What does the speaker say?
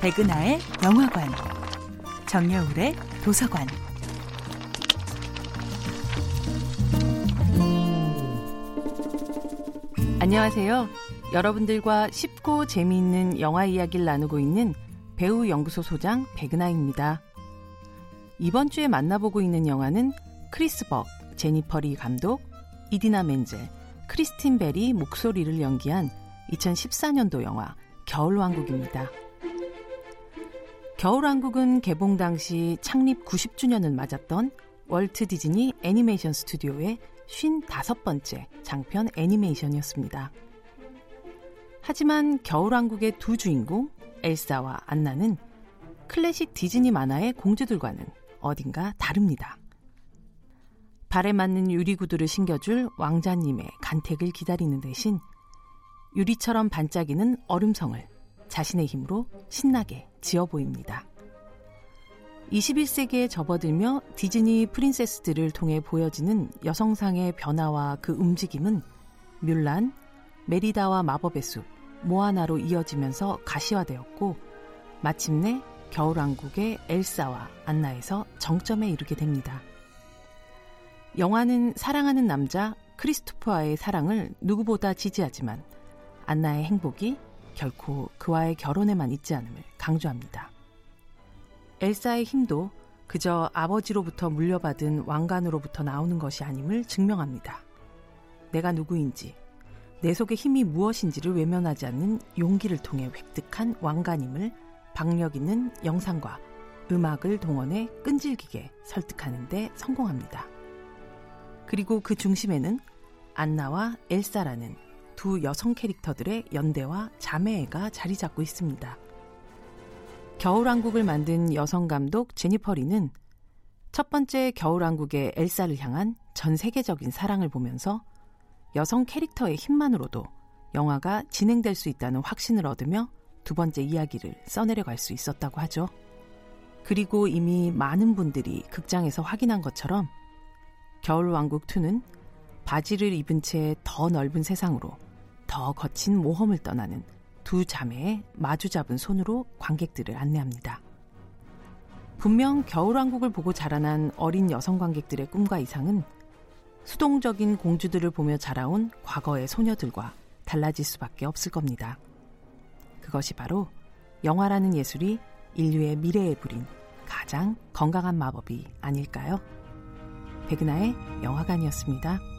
백은하의 영화관, 정여울의 도서관. 안녕하세요. 여러분들과 쉽고 재미있는 영화 이야기를 나누고 있는 배우 연구소 소장 백은하입니다. 이번 주에 만나보고 있는 영화는 크리스 벅, 제니퍼 리 감독, 이디나 멘젤, 크리스틴 벨이 목소리를 연기한 2014년도 영화 겨울왕국입니다. 겨울왕국은 개봉 당시 창립 90주년을 맞았던 월트 디즈니 애니메이션 스튜디오의 55번째 장편 애니메이션이었습니다. 하지만 겨울왕국의 두 주인공 엘사와 안나는 클래식 디즈니 만화의 공주들과는 어딘가 다릅니다. 발에 맞는 유리구두를 신겨줄 왕자님의 간택을 기다리는 대신 유리처럼 반짝이는 얼음성을 자신의 힘으로 신나게 지어 보입니다. 21세기에 접어들며 디즈니 프린세스들을 통해 보여지는 여성상의 변화와 그 움직임은 뮬란, 메리다와 마법의 숲, 모아나로 이어지면서 가시화되었고 마침내 겨울왕국의 엘사와 안나에서 정점에 이르게 됩니다. 영화는 사랑하는 남자 크리스토퍼와의 사랑을 누구보다 지지하지만 안나의 행복이 결코 그와의 결혼에만 있지 않음을 강조합니다. 엘사의 힘도 그저 아버지로부터 물려받은 왕관으로부터 나오는 것이 아님을 증명합니다. 내가 누구인지, 내 속의 힘이 무엇인지를 외면하지 않는 용기를 통해 획득한 왕관임을 박력 있는 영상과 음악을 동원해 끈질기게 설득하는데 성공합니다. 그리고 그 중심에는 안나와 엘사라는 두 여성 캐릭터들의 연대와 자매애가 자리 잡고 있습니다. 겨울왕국을 만든 여성 감독 제니퍼 리는 첫 번째 겨울왕국의 엘사를 향한 전 세계적인 사랑을 보면서 여성 캐릭터의 힘만으로도 영화가 진행될 수 있다는 확신을 얻으며 두 번째 이야기를 써내려갈 수 있었다고 하죠. 그리고 이미 많은 분들이 극장에서 확인한 것처럼 겨울왕국 2는 바지를 입은 채 더 넓은 세상으로 더 거친 모험을 떠나는 두 자매의 마주 잡은 손으로 관객들을 안내합니다. 분명 겨울왕국을 보고 자라난 어린 여성 관객들의 꿈과 이상은 수동적인 공주들을 보며 자라온 과거의 소녀들과 달라질 수밖에 없을 겁니다. 그것이 바로 영화라는 예술이 인류의 미래에 부린 가장 건강한 마법이 아닐까요? 백은하의 영화관이었습니다.